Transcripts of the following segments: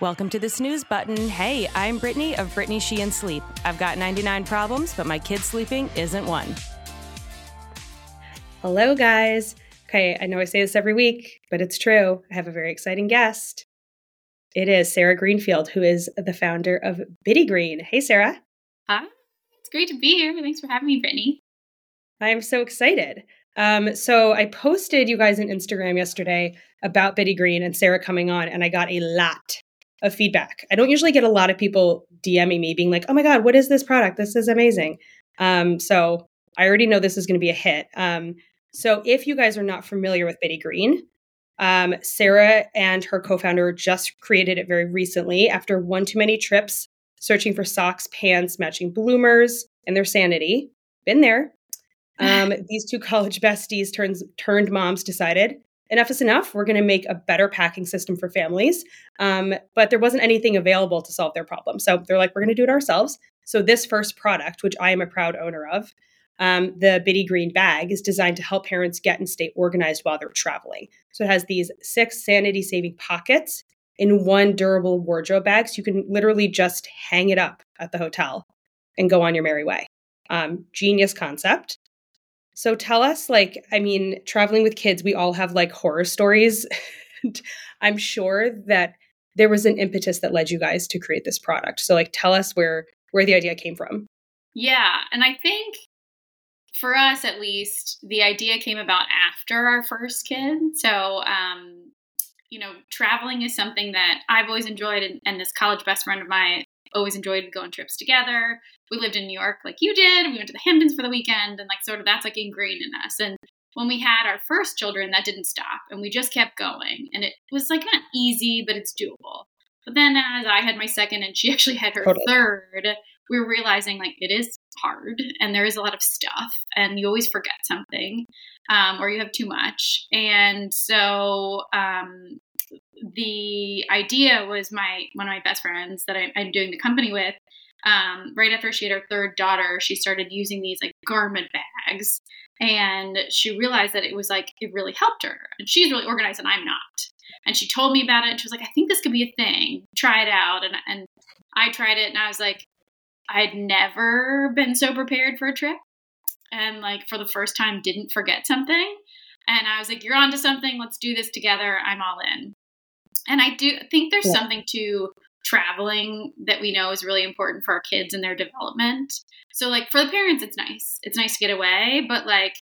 Welcome to the snooze button. Hey, I'm Brittany of Brittany Sheehan Sleep. I've got 99 problems, but my kid sleeping isn't one. Hello, guys. Okay, I know I say this every week, but it's true. I have a very exciting guest. It is Sarah Greenfield, who is the founder of Bitty Green. Hey, Sarah. Hi. It's great to be here. Thanks for having me, Brittany. I'm so excited. Um, so I posted you guys on Instagram yesterday about Bitty Green and Sarah coming on, and I got a lot of feedback. I don't usually get a lot of people DMing me being like, "Oh my god, what is this product? This is amazing." Um, so I already know this is going to be a hit. Um, so if you guys are not familiar with Bitty Green, um, Sarah and her co-founder just created it very recently after one too many trips searching for socks, pants matching bloomers, and their sanity. Been there. Um, these two college besties turns, turned moms decided enough is enough. We're going to make a better packing system for families. Um, but there wasn't anything available to solve their problem. So they're like, we're going to do it ourselves. So this first product, which I am a proud owner of, um, the Bitty Green bag, is designed to help parents get and stay organized while they're traveling. So it has these six sanity saving pockets in one durable wardrobe bag. So you can literally just hang it up at the hotel and go on your merry way. Um, genius concept. So tell us, like, I mean, traveling with kids, we all have like horror stories. I'm sure that there was an impetus that led you guys to create this product. So like tell us where where the idea came from. Yeah, and I think for us at least, the idea came about after our first kid. So um you know, traveling is something that I've always enjoyed, and, and this college best friend of mine always enjoyed going trips together. We lived in New York like you did. We went to the Hamptons for the weekend and like sort of that's like ingrained in us. And when we had our first children, that didn't stop and we just kept going. And it was like not easy, but it's doable. But then as I had my second and she actually had her totally. third, we were realizing like it is hard and there is a lot of stuff and you always forget something um, or you have too much. And so um, the idea was my one of my best friends that I, I'm doing the company with. Um, right after she had her third daughter, she started using these like garment bags, and she realized that it was like it really helped her. And she's really organized, and I'm not. And she told me about it. And she was like, "I think this could be a thing. Try it out." And and I tried it, and I was like, I had never been so prepared for a trip, and like for the first time, didn't forget something. And I was like, "You're onto something. Let's do this together. I'm all in." And I do think there's yeah. something to traveling that we know is really important for our kids and their development. So like for the parents it's nice. It's nice to get away, but like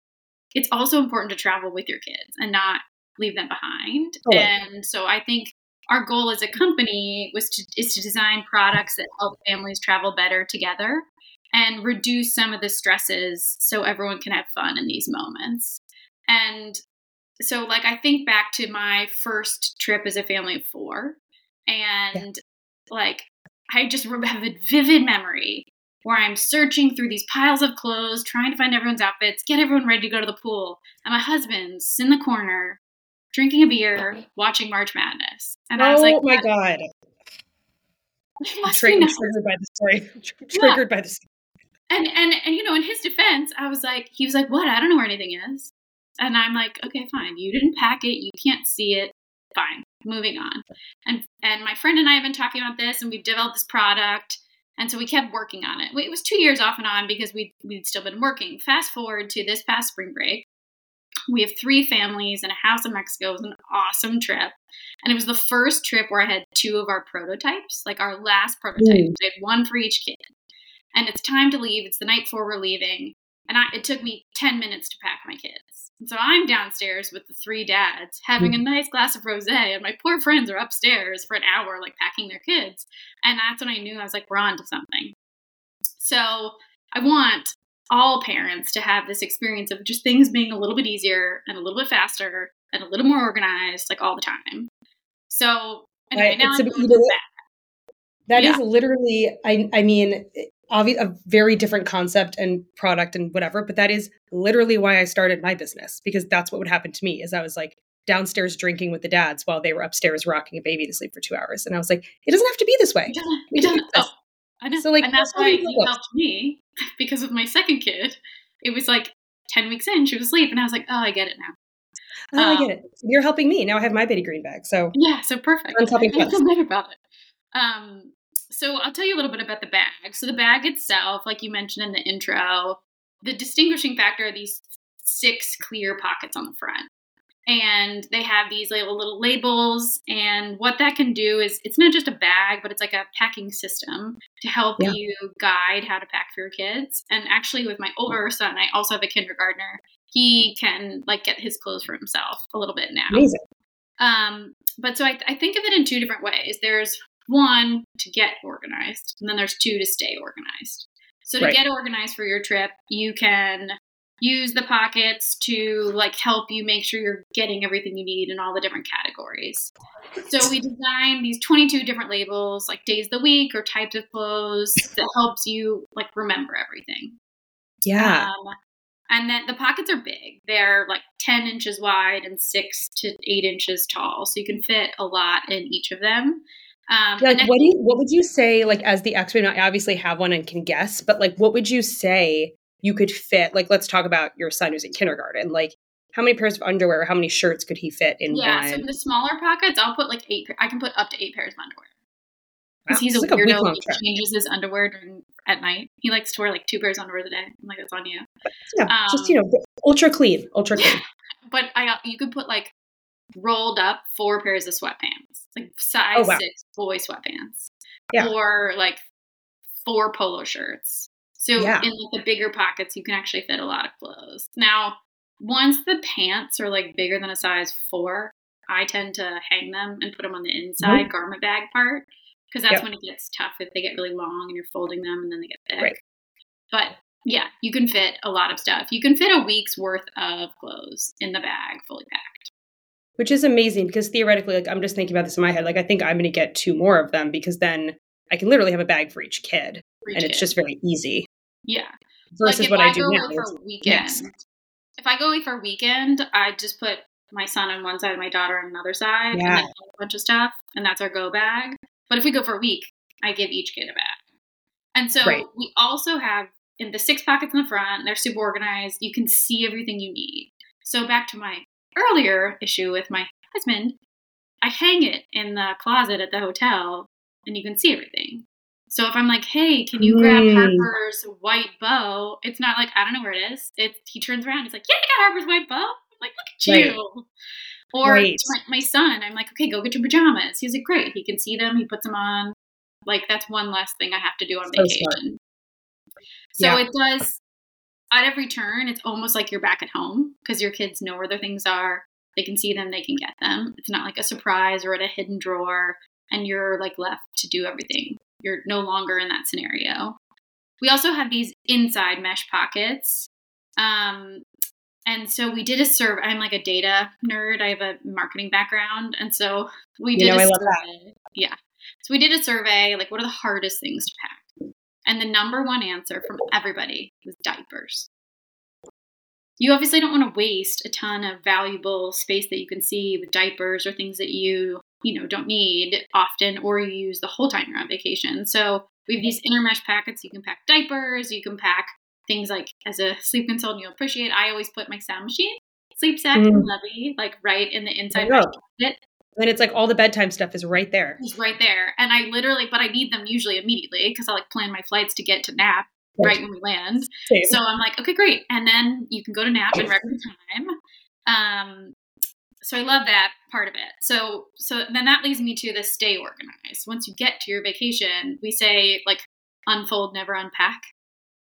it's also important to travel with your kids and not leave them behind. Oh. And so I think our goal as a company was to is to design products that help families travel better together and reduce some of the stresses so everyone can have fun in these moments. And so like I think back to my first trip as a family of four and yeah. like I just have a vivid memory where I'm searching through these piles of clothes, trying to find everyone's outfits, get everyone ready to go to the pool. And my husband's in the corner drinking a beer, watching March Madness. And I was oh like, Oh my God. Triggered, triggered by the story. Triggered yeah. by the story. And and and you know, in his defense, I was like, he was like, "What? I don't know where anything is." And I'm like, okay, fine. You didn't pack it. You can't see it. Fine. Moving on. And and my friend and I have been talking about this, and we've developed this product. And so we kept working on it. It was two years off and on because we we'd still been working. Fast forward to this past spring break, we have three families in a house in Mexico. It was an awesome trip. And it was the first trip where I had two of our prototypes, like our last prototype. Mm. I had one for each kid. And it's time to leave. It's the night before we're leaving. And I, it took me 10 minutes to pack my kids. And so I'm downstairs with the three dads having a hmm. nice glass of rosé, and my poor friends are upstairs for an hour, like packing their kids. And that's when I knew I was like, we're on to something. So I want all parents to have this experience of just things being a little bit easier and a little bit faster and a little more organized, like all the time. So anyway, right. now I'm doing that. That yeah. is literally, I, I mean, obvi- a very different concept and product and whatever but that is literally why i started my business because that's what would happen to me is i was like downstairs drinking with the dads while they were upstairs rocking a baby to sleep for two hours and i was like it doesn't have to be this way it doesn't, oh, I know. So like, and that's why you helped me because with my second kid, it was like ten weeks in, she was asleep, and I was like, oh, I get it now. Oh, um, I get it. You're helping me now. I have my Bitty Green bag, so yeah, so perfect. I'm helping I feel better about it. Um, so I'll tell you a little bit about the bag. So the bag itself, like you mentioned in the intro, the distinguishing factor are these six clear pockets on the front. And they have these little, little labels. And what that can do is it's not just a bag, but it's like a packing system to help yeah. you guide how to pack for your kids. And actually, with my older son, I also have a kindergartner. He can like get his clothes for himself a little bit now. Amazing. Um, but so I, I think of it in two different ways. There's one to get organized, and then there's two to stay organized. So to right. get organized for your trip, you can use the pockets to like help you make sure you're getting everything you need in all the different categories. So we designed these 22 different labels like days of the week or types of clothes that helps you like remember everything. Yeah. Um, and then the pockets are big. They're like 10 inches wide and 6 to 8 inches tall. So you can fit a lot in each of them. Um, like what do you, what would you say like as the expert? I obviously have one and can guess, but like what would you say you could fit? Like let's talk about your son who's in kindergarten. Like how many pairs of underwear, how many shirts could he fit in yeah, one? so the smaller pockets, I'll put like eight. I can put up to eight pairs of underwear. Because wow, he's a like weirdo. A he trip. changes his underwear during at night. He likes to wear like two pairs of underwear a day. I'm like, that's on you. Yeah, um, just you know, ultra clean, ultra clean. but I you could put like rolled up four pairs of sweatpants, like size oh, wow. six boy sweatpants, yeah. or like four polo shirts. So yeah. in like the bigger pockets, you can actually fit a lot of clothes. Now, once the pants are like bigger than a size four, I tend to hang them and put them on the inside mm-hmm. garment bag part because that's yep. when it gets tough if they get really long and you're folding them and then they get thick. Right. But yeah, you can fit a lot of stuff. You can fit a week's worth of clothes in the bag fully packed which is amazing because theoretically, like I'm just thinking about this in my head. Like I think I'm going to get two more of them because then I can literally have a bag for each kid, for each and it's just very easy. Yeah. Versus like what I, I do now. For weekend, if I go away for a weekend, I just put my son on one side and my daughter on another side, yeah. and then a bunch of stuff, and that's our go bag. But if we go for a week, I give each kid a bag. And so right. we also have in the six pockets in the front, they're super organized. You can see everything you need. So back to my earlier issue with my husband, I hang it in the closet at the hotel and you can see everything. So if I'm like, hey, can you grab mm. Harper's white bow? It's not like, I don't know where it is. It, he turns around, he's like, yeah, I got Harper's white bow. I'm like, look at right. you. Or right. my, my son, I'm like, okay, go get your pajamas. He's like, great. He can see them. He puts them on. Like, that's one less thing I have to do on so vacation. Smart. So yeah. it does at every turn, it's almost like you're back at home because your kids know where their things are. They can see them, they can get them. It's not like a surprise or at a hidden drawer and you're like left to do everything. You're no longer in that scenario. We also have these inside mesh pockets. Um, and so we did a survey. I'm like a data nerd. I have a marketing background. And so we did you know, a survey. Yeah. So we did a survey like, what are the hardest things to pack? And the number one answer from everybody was diapers. You obviously don't want to waste a ton of valuable space that you can see with diapers or things that you, you know, don't need often or you use the whole time you're on vacation. So we have these inner mesh packets. You can pack diapers, you can pack things like as a sleep consultant you'll appreciate. I always put my sound machine, sleep sack, mm. and levy like right in the inside pocket and it's like all the bedtime stuff is right there. It's right there. And I literally, but I need them usually immediately because I like plan my flights to get to nap right, right when we land. Same. So I'm like, okay, great. And then you can go to nap in record time. Um, so I love that part of it. So so then that leads me to the stay organized. Once you get to your vacation, we say like unfold, never unpack.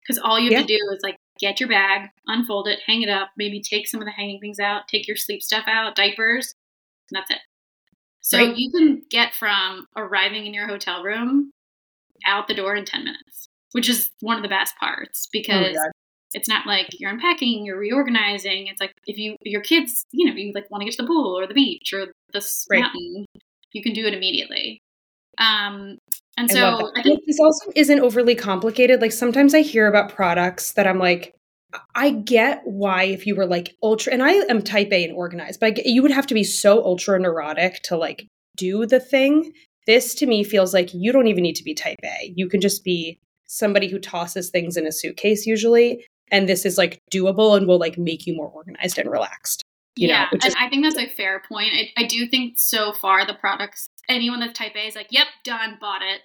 Because all you have yeah. to do is like get your bag, unfold it, hang it up, maybe take some of the hanging things out, take your sleep stuff out, diapers, and that's it. So right. you can get from arriving in your hotel room out the door in 10 minutes, which is one of the best parts oh because oh it's not like you're unpacking, you're reorganizing. It's like if you your kids, you know, you like want to get to the pool or the beach or the right. mountain, you can do it immediately. Um, and so I, I think this also isn't overly complicated. Like sometimes I hear about products that I'm like, I get why if you were like ultra, and I am type A and organized, but get, you would have to be so ultra neurotic to like do the thing. This to me feels like you don't even need to be type A. You can just be somebody who tosses things in a suitcase usually, and this is like doable and will like make you more organized and relaxed. yeah, know, and is- I think that's a fair point. I, I do think so far the products, anyone that's type A is like, yep, done, bought it.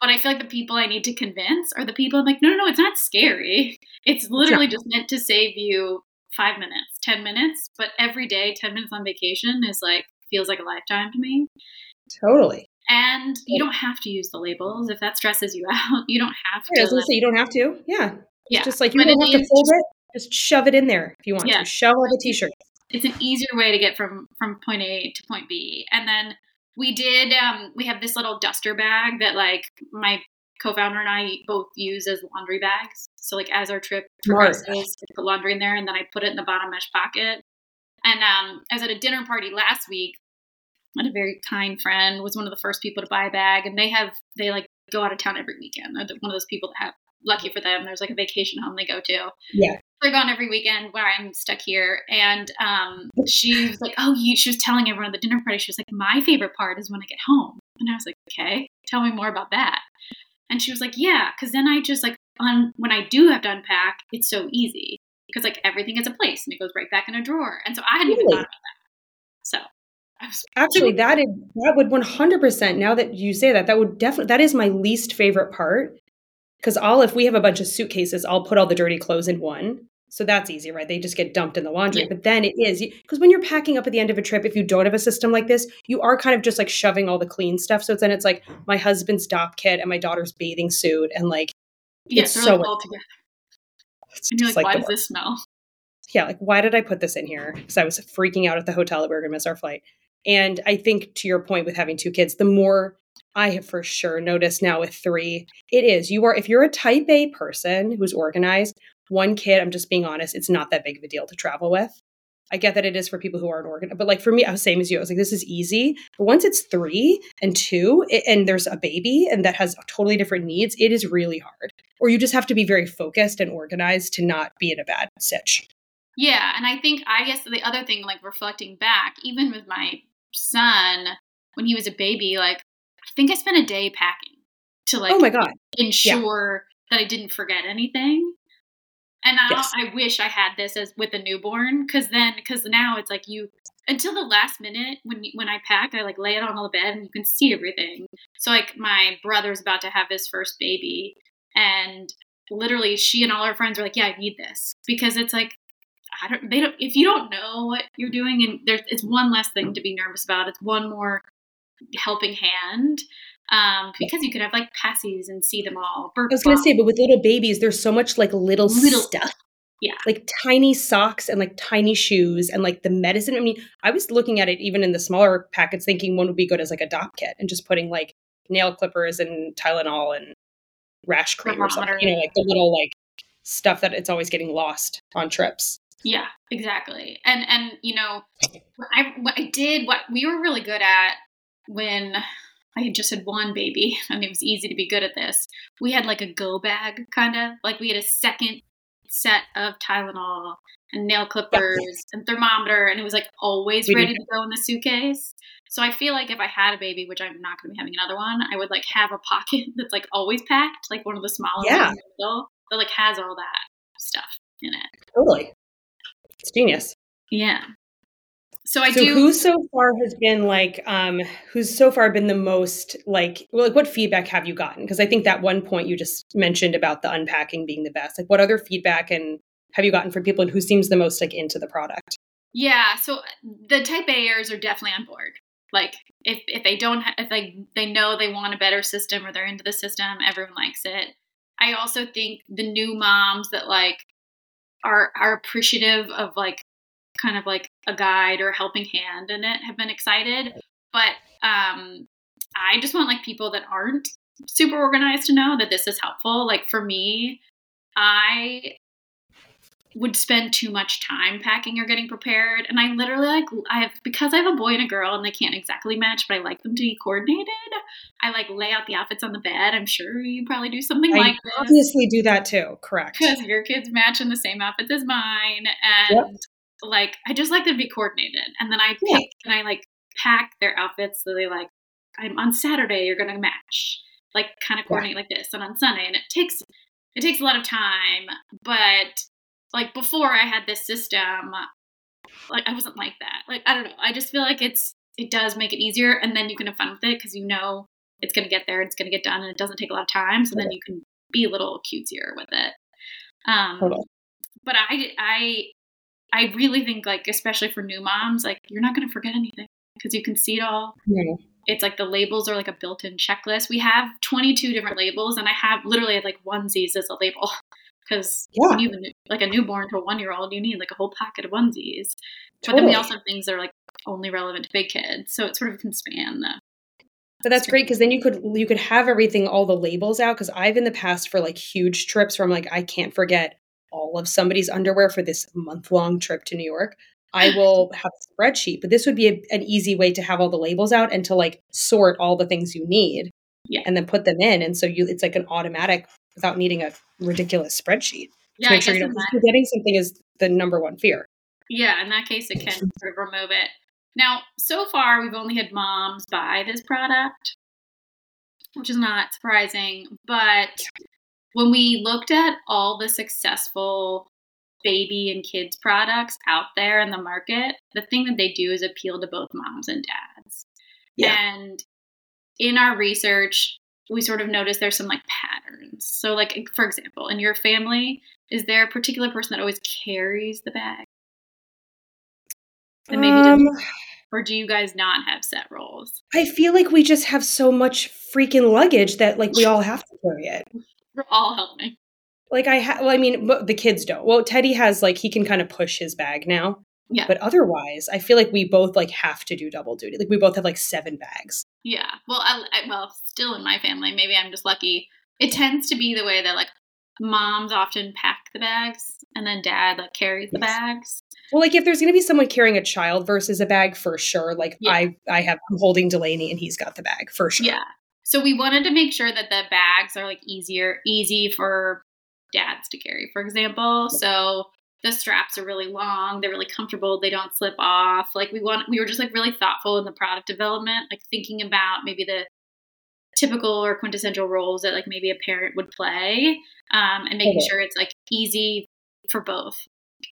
But I feel like the people I need to convince are the people I'm like, no, no, no, it's not scary. It's literally just meant to save you five minutes, 10 minutes. But every day, 10 minutes on vacation is like, feels like a lifetime to me. totally. And you don't have to use the labels if that stresses you out. You don't have Yeah, I to. was say you don't have to. Yeah. yeah, It's just like you but don't have to fold it. Just shove it in there if you want Yeah. to. Shove all the t-shirts. it's an easier way to get from from point A to point B. And then we did um we have this little duster bag that like my co-founder and I both use as laundry bags. So like as our trip progresses, I put laundry in there and then I put it in the bottom mesh pocket. And um I was at a dinner party last week. and a very kind friend was one of the first people to buy a bag and they have they like go out of town every weekend. They're one of those people that have lucky for them. There's like a vacation home they go to they're gone every weekend where I'm stuck here. And um, she was like, "Oh, you." She was telling everyone at the dinner party. She was like, "My favorite part is when I get home." And I was like, "Okay, tell me more about that." And she was like, "Yeah, because then I just like on when I do have to unpack, it's so easy because like everything is a place and it goes right back in a drawer." And so I hadn't even thought about that. So Actually, that is that would one hundred percent. Now that you say that, that would definitely that is my least favorite part. Because all if we have a bunch of suitcases, I'll put all the dirty clothes in one. So that's easy, right? They just get dumped in the laundry. Yeah. But then it is because when you're packing up at the end of a trip, if you don't have a system like this, you are kind of just like shoving all the clean stuff. So then it's like my husband's dopp kit and my daughter's bathing suit, and like yeah, It's so like all together. it's And you're like, like "Why does this smell?" yeah, like why did I put this in here? Because I was freaking out at the hotel that we were gonna miss our flight. And I think to your point with having two kids, the more I have for sure noticed now with three, it is you are if you're a type A person who's organized, one kid, I'm just being honest, it's not that big of a deal to travel with. I get that it is for people who aren't organized, but like for me, I was same as you. I was like, this is easy. But once it's three and two, it, and there's a baby and that has totally different needs, it is really hard. Or you just have to be very focused and organized to not be in a bad sitch. Yeah, and I think I guess the other thing, like reflecting back, even with my son when he was a baby, like I think I spent a day packing to like oh my god. ensure that I didn't forget anything. And now Yes. I wish I had this as with a newborn, because then, because now it's like you until the last minute when when I pack, I like lay it on the bed and you can see everything. So like my brother's about to have his first baby, and literally she and all her friends are like, "Yeah, I need this," because it's like I don't. They don't. If you don't know what you're doing, and there's it's one less thing to be nervous about. It's one more helping hand. Um, because you could have like passies and see them all. I was gonna say, but with little babies, there's so much like little, Little- stuff. Yeah. Like tiny socks and like tiny shoes and like the medicine. I mean, I was looking at it even in the smaller packets, thinking one would be good as like a dopp kit and just putting like nail clippers and Tylenol and rash cream or something. You know, like the little like stuff that it's always getting lost on trips. Yeah, exactly. And and you know, I what I did what we were really good at when I had just had one baby and it was easy to be good at this. We had like a go bag kind of like we had a second set of Tylenol and nail clippers and thermometer and it was like always We ready to go in the suitcase. So I feel like if I had a baby, which I'm not going to be having another one, I would like have a pocket that's like always packed, like one of the smallest Yeah. in the middle that like has all that stuff in it. Totally. It's genius. Yeah. So I so do. who so far has been like um who's so far been the most like well like what feedback have you gotten because i think that one point you just mentioned about the unpacking being the best like what other feedback and have you gotten from people and who seems the most like into the product Yeah, so the type A'ers are definitely on board. Like if if they don't ha- if they they know they want a better system or they're into the system, everyone likes it. I also think the new moms that like are are appreciative of like kind of like a guide or helping hand in it have been excited. But um I just want like people that aren't super organized to know that this is helpful. Like for me, I would spend too much time packing or getting prepared. And i literally like i have because i have a boy and a girl and they can't exactly match but i like them to be coordinated i like lay out the outfits on the bed. I'm sure you probably do something i like this. obviously do that too correct. Because your kids match in the same outfits as mine. And like i just like them to be coordinated and then i Yeah. pick and i like pack their outfits so they like i'm on saturday you're gonna match like kind of coordinate like this and on sunday and it takes it takes a lot of time but like before i had this system like I wasn't like that. Like I don't know. I just feel like it's it does make it easier, and then you can have fun with it because you know it's going to get there, it's going to get done, and it doesn't take a lot of time. So then you can be a little cutesier with it. Um. But I I I really think like especially for new moms, like you're not going to forget anything because you can see it all. Yeah. It's like the labels are like a built-in checklist. We have 22 different labels, and I have literally like onesies as a label because yeah. have like a newborn to a one-year-old, you need like a whole packet of onesies. But then we also have things that are like only relevant to big kids, so it sort of can span the. But that's great because then you could you could have everything all the labels out because I've in the past for like huge trips where I'm like I can't forget all of somebody's underwear for this month long trip to New York. I will have a spreadsheet, but this would be a, an easy way to have all the labels out and to like sort all the things you need yeah. and then put them in. And so you, it's like an automatic without needing a ridiculous spreadsheet. Yeah, to make sure you don't forgetting something is the number one fear. Yeah, in that case, it can sort of remove it. Now, so far, we've only had moms buy this product, which is not surprising. But when we looked at all the successful baby and kids products out there in the market, the thing that they do is appeal to both moms and dads. Yeah. And in our research, we sort of noticed there's some like patterns. So, like for example, in your family, is there a particular person that always carries the bag? And maybe um, or do you guys not have set roles? I feel like we just have so much freaking luggage that like we all have to carry it. We're all helping. Like I have, well, I mean, the kids don't. Well, Teddy has like he can kind of push his bag now. Yeah. But otherwise, I feel like we both like have to do double duty. Like we both have like seven bags. Yeah. Well, I, I well, still in my family, maybe I'm just lucky. It tends to be the way that like moms often pack the bags and then dad like carries the yes. bags. Well, like if there's going to be someone carrying a child versus a bag, for sure. Like yeah. I, I have I'm holding Delaney, and he's got the bag for sure. Yeah. So we wanted to make sure that the bags are like easier, easy for dads to carry, for example. So the straps are really long, they're really comfortable, they don't slip off. Like we want we were just like really thoughtful in the product development, like thinking about maybe the typical or quintessential roles that like maybe a parent would play um, and making okay. sure it's like easy for both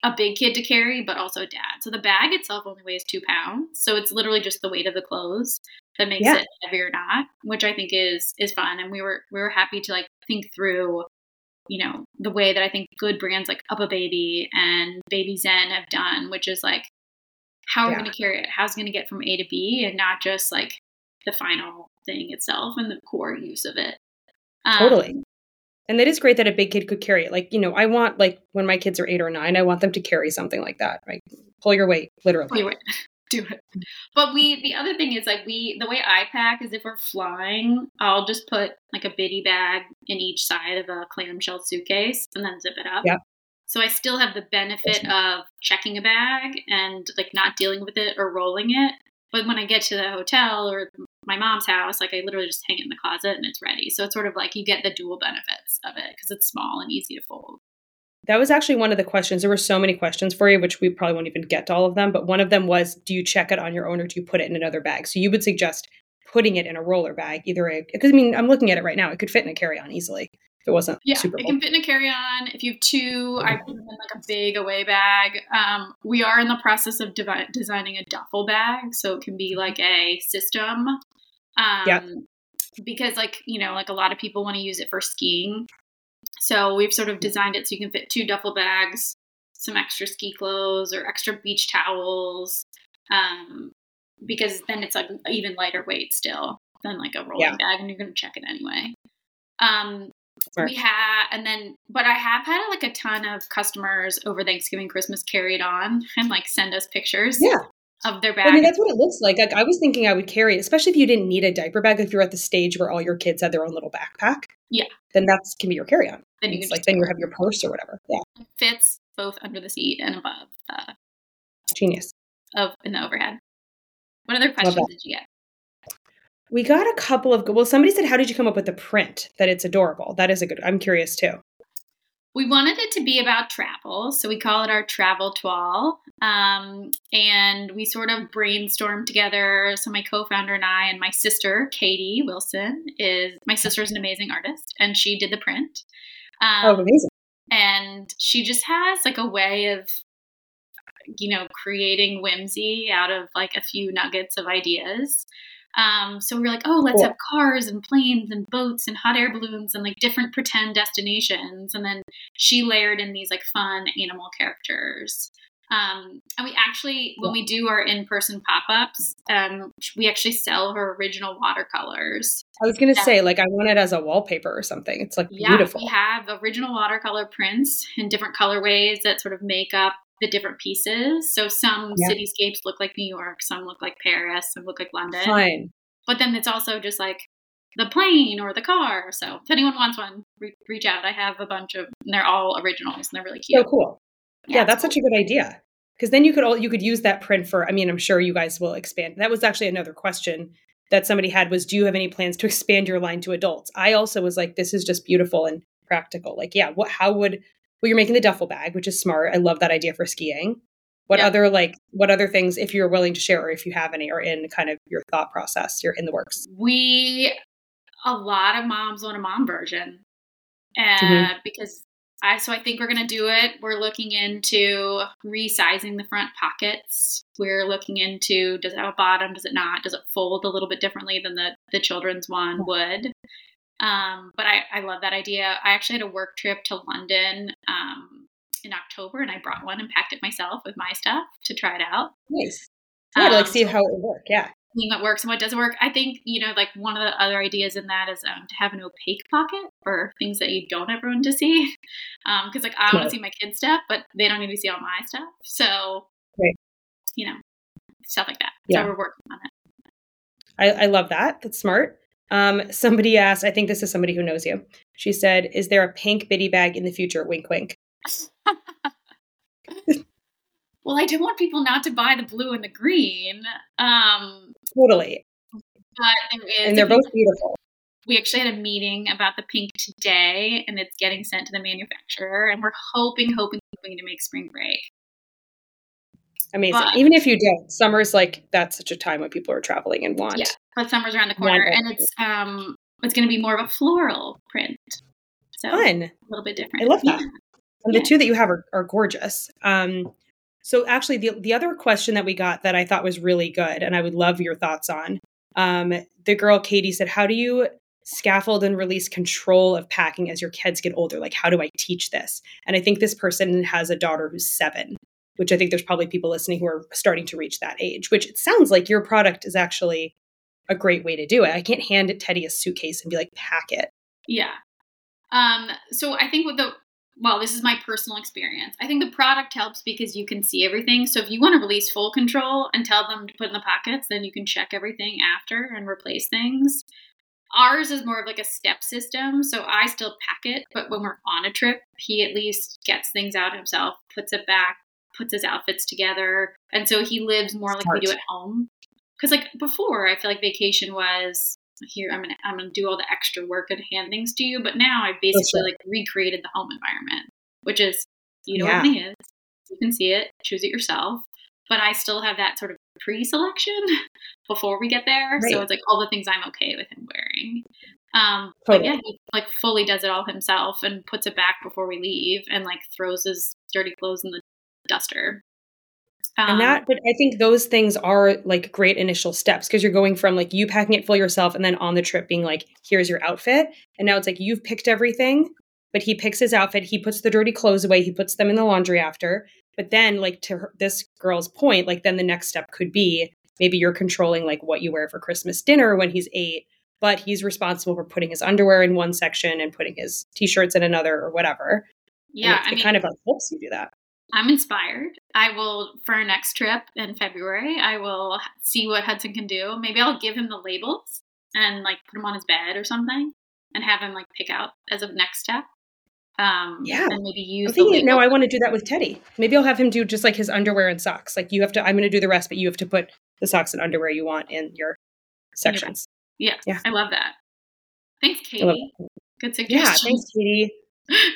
a big kid to carry but also a dad so the bag itself only weighs two pounds so it's literally just the weight of the clothes that makes yeah. it heavy or not which i think is is fun and we were we were happy to like think through you know, the way that I think good brands like UPPAbaby and Babyzen have done, which is like, how are yeah. we going to carry it? How's it going to get from A to B and not just like the final thing itself and the core use of it. Um, totally. And that is great that a big kid could carry it. Like, you know, I want like when my kids are eight or nine, I want them to carry something like that, right? Pull your weight, literally. Pull your weight. do it. But we, the other thing is like we, the way I pack is if we're flying, I'll just put like a bitty bag in each side of a clamshell suitcase and then zip it up. Yeah. So I still have the benefit of checking a bag and like not dealing with it or rolling it. But when I get to the hotel or my mom's house, like I literally just hang it in the closet and it's ready. So it's sort of like you get the dual benefits of it because it's small and easy to fold. That was actually one of the questions. There were so many questions for you, which we probably won't even get to all of them. But one of them was Do you check it on your own or do you put it in another bag? So you would suggest putting it in a roller bag, either a, because I mean, I'm looking at it right now. It could fit in a carry on easily if it wasn't yeah, it can fit in a carry on. If you have two, I put them in like a big away bag. Um, we are in the process of devi- designing a duffel bag. So it can be like a system. Um, yeah. Because, like, you know, like a lot of people want to use it for skiing. So we've sort of designed it so you can fit two duffel bags, some extra ski clothes or extra beach towels, um, because then it's like even lighter weight still than like a rolling yeah. bag, and you're going to check it anyway. Um, we have, and then, but I have had like a ton of customers over Thanksgiving, Christmas carry it on and like send us pictures. Yeah of their bag. I mean, that's what it looks like. Like I was thinking I would carry especially if you didn't need a diaper bag. If you're at the stage where all your kids had their own little backpack, yeah, then that can be your carry-on. Then you can like then you have your purse or whatever. Yeah, it fits both under the seat and above. Uh, Genius. Of in the overhead. What other questions did you get? We got a couple of good well. Somebody said, "How did you come up with the print that it's adorable?" That is a good. I'm curious too. We wanted it to be about travel, so we call it our travel toile. Um, and we sort of brainstormed together. So my co-founder and I, and my sister Katie Wilson is my sister is an amazing artist, and she did the print. Um, oh, amazing! And she just has like a way of you know, creating whimsy out of like a few nuggets of ideas. Um, so we were like, oh, let's cool. have cars and planes and boats and hot air balloons and like different pretend destinations. And then she layered in these like fun animal characters. Um, and we actually, when we do our in-person pop-ups, um, we actually sell her original watercolors. I was gonna yeah. say, like, I want it as a wallpaper or something. It's like yeah, beautiful. We have original watercolor prints in different colorways that sort of make up the different pieces. So some yeah. cityscapes look like New York, some look like Paris, some look like London. Fine. But then it's also just like the plane or the car. So if anyone wants one, re- reach out. I have a bunch of, and they're all originals and they're really cute. So cool. Yeah, yeah that's cool. such a good idea. Because then you could all you could use that print for. I mean, I'm sure you guys will expand. That was actually another question that somebody had was, do you have any plans to expand your line to adults? I also was like, this is just beautiful and practical. Like, yeah, what? How would? Well, you're making the duffel bag, which is smart. I love that idea for skiing. What yeah. other like what other things, if you're willing to share, or if you have any, are in kind of your thought process? You're in the works. We a lot of moms want a mom version, and mm-hmm. because I so I think we're gonna do it. We're looking into resizing the front pockets. We're looking into does it have a bottom? Does it not? Does it fold a little bit differently than the the children's one would? Um, but I, I love that idea. I actually had a work trip to London um, in October, and I brought one and packed it myself with my stuff to try it out. Nice. Yeah, um, like see how it would work. Yeah. Seeing what works and what doesn't work. I think you know, like one of the other ideas in that is um, to have an opaque pocket for things that you don't ever want to see. Because um, like I want to see my kids' stuff, but they don't need to see all my stuff. So, right. you know, stuff like that. Yeah. So we're working on it. I, I love that. That's smart. Um, somebody asked, I think this is somebody who knows you. She said, Is there a pink Bitty bag in the future? Wink, wink. well, I do want people not to buy the blue and the green. Um, totally. But and they're both beautiful. We actually had a meeting about the pink today, and it's getting sent to the manufacturer, and we're hoping, hoping, hoping to make spring break. Amazing. But, Even if you don't, summer's like that's such a time when people are traveling and want. Yeah, but summer's around the corner, and it's um, it's going to be more of a floral print. So Fun. A little bit different. I love that. Yeah. And yeah. the two that you have are, are gorgeous. Um, so actually, the the other question that we got that I thought was really good, and I would love your thoughts on. Um, the girl Katie said, "How do you scaffold and release control of packing as your kids get older? Like, how do I teach this?" And I think this person has a daughter who's seven, which I think there's probably people listening who are starting to reach that age. Which it sounds like your product is actually a great way to do it. I can't hand Teddy a suitcase and be like, "Pack it." Yeah. Um, so I think with the well, this is my personal experience. I think the product helps because you can see everything. So if you want to release full control and tell them to put in the pockets, then you can check everything after and replace things. Ours is more of like a step system. So I still pack it, but when we're on a trip, he at least gets things out himself, puts it back, puts his outfits together. And so he lives more Smart. like we do at home. Because like before, I feel like vacation was here i'm gonna i'm gonna do all the extra work and hand things to you but now i basically like recreated the home environment which is you know yeah. what everything is you can see it choose it yourself but i still have that sort of pre-selection before we get there right. so it's like all the things i'm okay with him wearing um totally. but yeah he like fully does it all himself and puts it back before we leave and like throws his dirty clothes in the duster um, and that, but I think those things are like great initial steps because you're going from like you packing it for yourself and then on the trip being like, here's your outfit. And now it's like you've picked everything, but he picks his outfit, he puts the dirty clothes away, he puts them in the laundry after. But then, like to her, this girl's point, like then the next step could be maybe you're controlling like what you wear for Christmas dinner when he's eight, but he's responsible for putting his underwear in one section and putting his t-shirts in another or whatever. Yeah, it, I mean, kind of helps you do that. I'm inspired. I will, for our next trip in February, I will see what Hudson can do. Maybe I'll give him the labels and like put them on his bed or something and have him like pick out as a next step. Um, yeah. And maybe use. I'm thinking now I want to do that with Teddy. Maybe I'll have him do just like his underwear and socks. Like you have to, I'm going to do the rest, but you have to put the socks and underwear you want in your sections. Yeah. Yeah. yeah. I love that. Thanks, Katie. Good suggestion. Yeah. Thanks, Katie.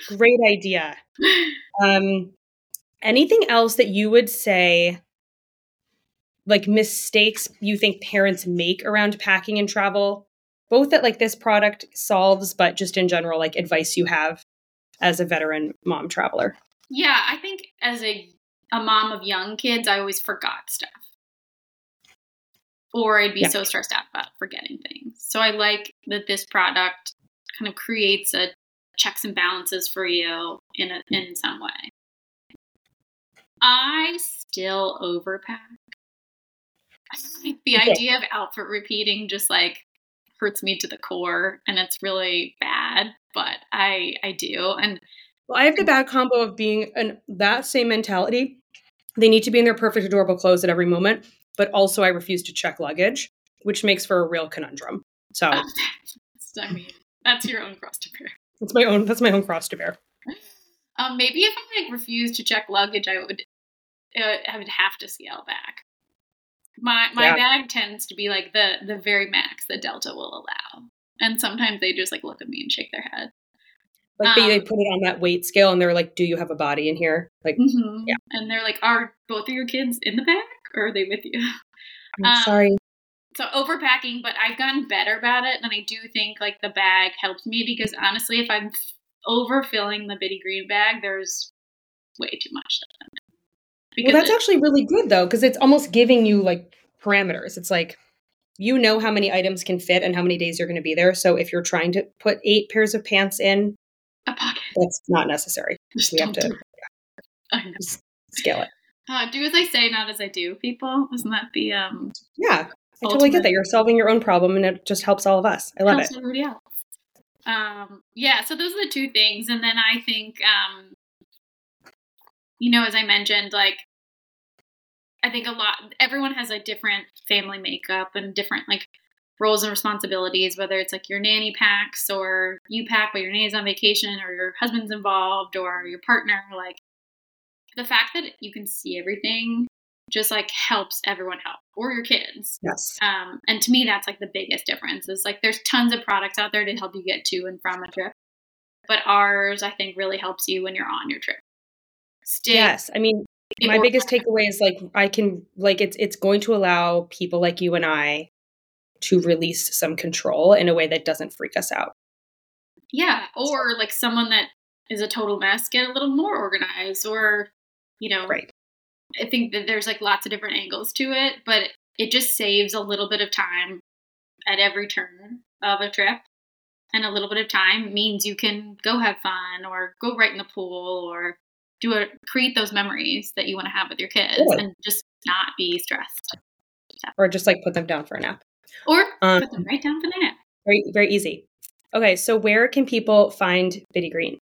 Great idea. Um, anything else that you would say like mistakes you think parents make around packing and travel both that like this product solves but just in general like advice you have as a veteran mom traveler yeah i think as a a mom of young kids, I always forgot stuff. Or I'd be yeah. so stressed out about forgetting things. So I like that this product kind of creates a checks and balances for you in a, in some way. I still overpack. the okay. idea of outfit repeating just like hurts me to the core and it's really bad, but I I do. And well, I have the bad combo of being an that same mentality. They need to be in their perfect adorable clothes at every moment, but also I refuse to check luggage, which makes for a real conundrum. So I mean, that's your own cross to bear. That's my own that's my own cross to bear. Um, maybe if I like refuse to check luggage, I would I would have to scale back. My my yeah. bag tends to be like the the very max that Delta will allow, and sometimes they just like look at me and shake their head. Like um, they, they put it on that weight scale, and they're like, "Do you have a body in here?" Like, mm-hmm. yeah. And they're like, "Are both of your kids in the bag, or are they with you?" I'm um, sorry. So overpacking, but I've gotten better about it, and I do think like the bag helps me because honestly, if I'm overfilling the Bitty Green bag, there's way too much stuff in it. Because well, that's it, actually really good though, because it's almost giving you like parameters. It's like you know how many items can fit and how many days you're going to be there. So if you're trying to put eight pairs of pants in a pocket, that's not necessary. Just we have to yeah, scale it. Uh, do as I say, not as I do, people. Isn't that the um? Yeah, I totally get that. You're solving your own problem, and it just helps all of us. I love helps it. Everybody else. Um, yeah. So those are the two things, and then I think um, you know, as I mentioned, like I think a lot everyone has a different family makeup and different like roles and responsibilities, whether it's like your nanny packs or you pack but your nanny's on vacation or your husband's involved or your partner, like the fact that you can see everything just like helps everyone help or your kids. Yes. Um, and to me, that's like the biggest difference is like there's tons of products out there to help you get to and from a trip. But ours, I think, really helps you when you're on your trip. Stay yes. I mean, my biggest takeaway is like I can like it's it's going to allow people like you and I to release some control in a way that doesn't freak us out. Yeah, or like someone that is a total mess get a little more organized or you know. Right. I think that there's like lots of different angles to it, but it just saves a little bit of time at every turn of a trip. And a little bit of time means you can go have fun or go right in the pool or do a create those memories that you want to have with your kids and just not be stressed. Or just like put them down for a nap. Or um, put them right down for the nap. Very very easy. Okay, so where can people find Bitty Green?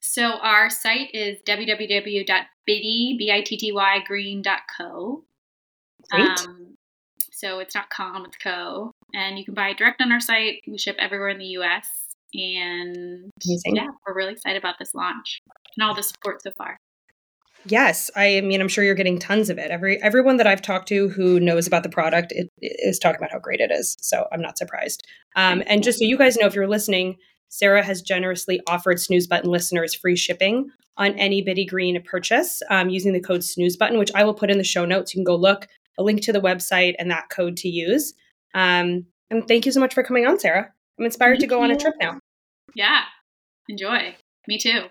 So our site is www.bitty.green.co. Great. Um, so it's not com, it's co. And you can buy direct on our site. We ship everywhere in the US. And Amazing. yeah, we're really excited about this launch and all the support so far. Yes, I mean I'm sure you're getting tons of it. Every everyone that I've talked to who knows about the product it, it is talking about how great it is. So I'm not surprised. Um, and just so you guys know, if you're listening, Sarah has generously offered Snooze Button listeners free shipping on any Bitty Green purchase um, using the code Snooze Button, which I will put in the show notes. You can go look a link to the website and that code to use. Um, and thank you so much for coming on, Sarah. I'm inspired thank to go you. on a trip now. Yeah, enjoy. Me too.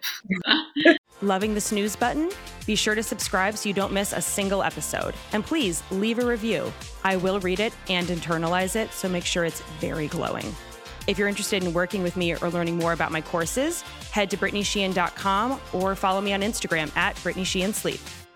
Loving the snooze button? Be sure to subscribe so you don't miss a single episode. And please leave a review. I will read it and internalize it, so make sure it's very glowing. If you're interested in working with me or learning more about my courses, head to BrittanySheehan.com or follow me on Instagram at BrittanySheehanSleep.